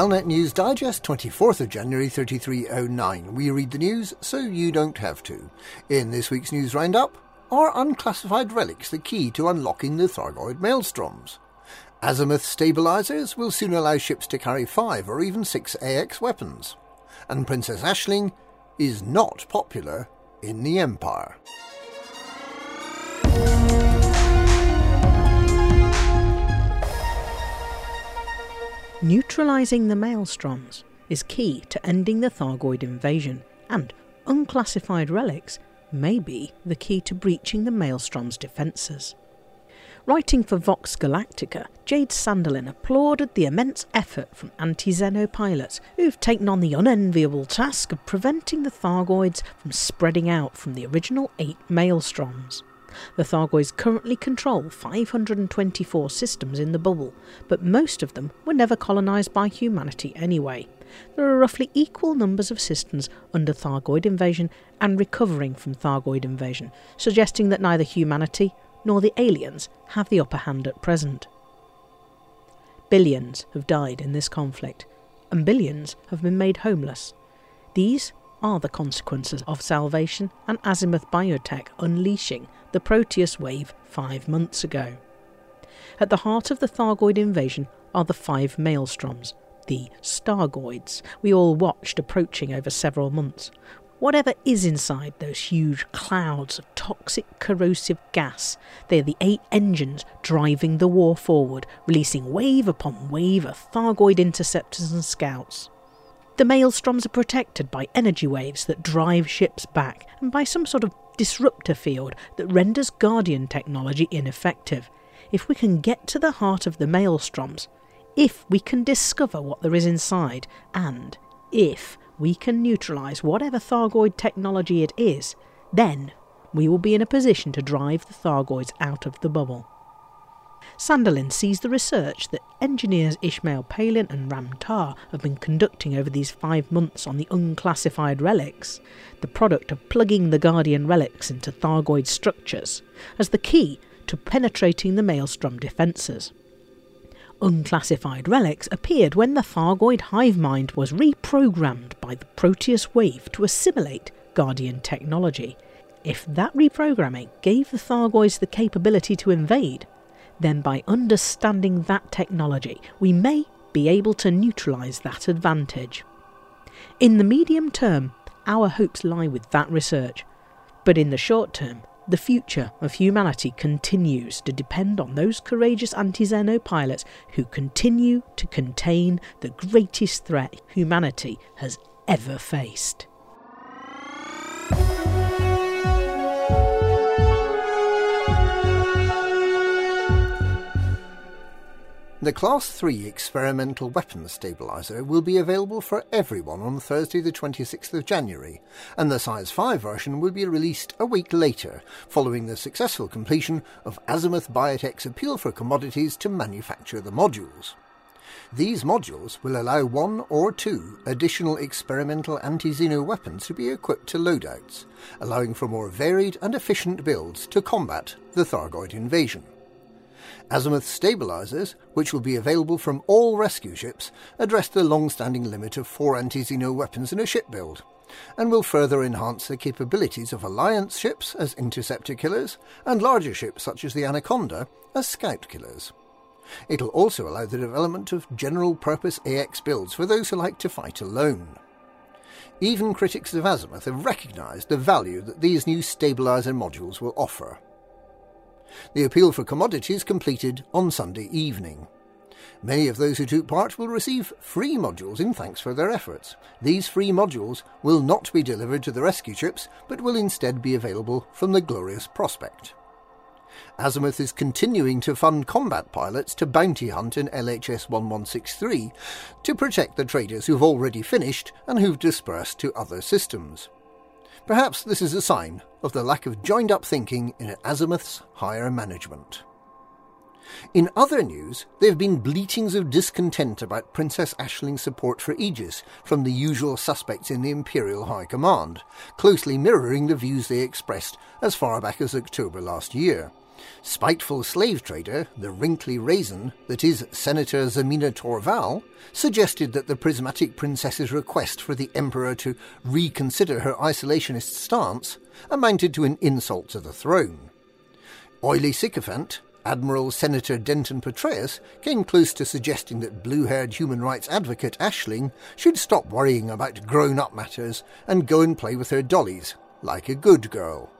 Galnet News Digest, 24th of January 3309. We read the news so you don't have to. In this week's news roundup, are unclassified relics the key to unlocking the Thargoid maelstroms? Azimuth stabilizers will soon allow ships to carry five or even six AX weapons. And Princess Aisling is not popular in the Empire. Neutralising the maelstroms is key to ending the Thargoid invasion, and unclassified relics may be the key to breaching the maelstrom's defences. Writing for Vox Galactica, Jade Sanderlin applauded the immense effort from anti Xeno pilots who've taken on the unenviable task of preventing the Thargoids from spreading out from the original eight maelstroms. The Thargoids currently control 524 systems in the bubble, but most of them were never colonised by humanity anyway. There are roughly equal numbers of systems under Thargoid invasion and recovering from Thargoid invasion, suggesting that neither humanity nor the aliens have the upper hand at present. Billions have died in this conflict, and billions have been made homeless. These are the consequences of Salvation and Azimuth Biotech unleashing the Proteus wave five months ago. At the heart of the Thargoid invasion are the five maelstroms, the Stargoids, we all watched approaching over several months. Whatever is inside those huge clouds of toxic corrosive gas, they are the eight engines driving the war forward, releasing wave upon wave of Thargoid interceptors and scouts. The maelstroms are protected by energy waves that drive ships back and by some sort of disruptor field that renders Guardian technology ineffective. If we can get to the heart of the maelstroms, if we can discover what there is inside, and if we can neutralise whatever Thargoid technology it is, then we will be in a position to drive the Thargoids out of the bubble. Sanderlin sees the research that engineers Ishmael Palin and Ram Tah have been conducting over these five months on the unclassified relics, the product of plugging the Guardian relics into Thargoid structures, as the key to penetrating the Maelstrom defences. Unclassified relics appeared when the Thargoid hive mind was reprogrammed by the Proteus wave to assimilate Guardian technology. If that reprogramming gave the Thargoids the capability to invade, then by understanding that technology, we may be able to neutralise that advantage. In the medium term, our hopes lie with that research, but in the short term, the future of humanity continues to depend on those courageous anti Xeno pilots who continue to contain the greatest threat humanity has ever faced. The Class 3 Experimental Weapons Stabilizer will be available for everyone on Thursday the 26th of January, and the Size 5 version will be released a week later, following the successful completion of Azimuth Biotech's appeal for commodities to manufacture the modules. These modules will allow one or two additional experimental anti-Xeno weapons to be equipped to loadouts, allowing for more varied and efficient builds to combat the Thargoid invasion. Azimuth stabilizers, which will be available from all rescue ships, address the long-standing limit of four anti-Xeno weapons in a ship build, and will further enhance the capabilities of Alliance ships as interceptor killers, and larger ships such as the Anaconda as scout killers. It'll also allow the development of general-purpose AX builds for those who like to fight alone. Even critics of Azimuth have recognised the value that these new stabilizer modules will offer. The appeal for commodities completed on Sunday evening. Many of those who took part will receive free modules in thanks for their efforts. These free modules will not be delivered to the rescue ships, but will instead be available from the Glorious Prospect. Azimuth is continuing to fund combat pilots to bounty hunt in LHS 1163 to protect the traders who've already finished and who've dispersed to other systems. Perhaps this is a sign of the lack of joined up thinking in Azimuth's higher management. In other news, there have been bleatings of discontent about Princess Aisling's support for Aegis from the usual suspects in the Imperial High Command, closely mirroring the views they expressed as far back as October last year. Spiteful slave trader, the wrinkly raisin that is Senator Zemina Torval, suggested that the prismatic princess's request for the emperor to reconsider her isolationist stance amounted to an insult to the throne. Oily sycophant, Admiral Senator Denton Patreus came close to suggesting that blue haired human rights advocate Aisling should stop worrying about grown up matters and go and play with her dollies, like a good girl.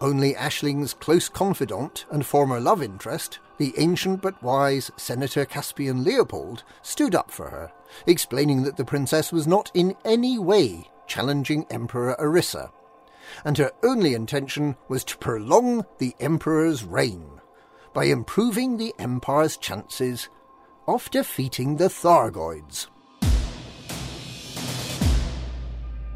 Only Aisling's close confidant and former love interest, the ancient but wise Senator Caspian Leopold, stood up for her, explaining that the princess was not in any way challenging Emperor Arissa, and her only intention was to prolong the Emperor's reign by improving the Empire's chances of defeating the Thargoids.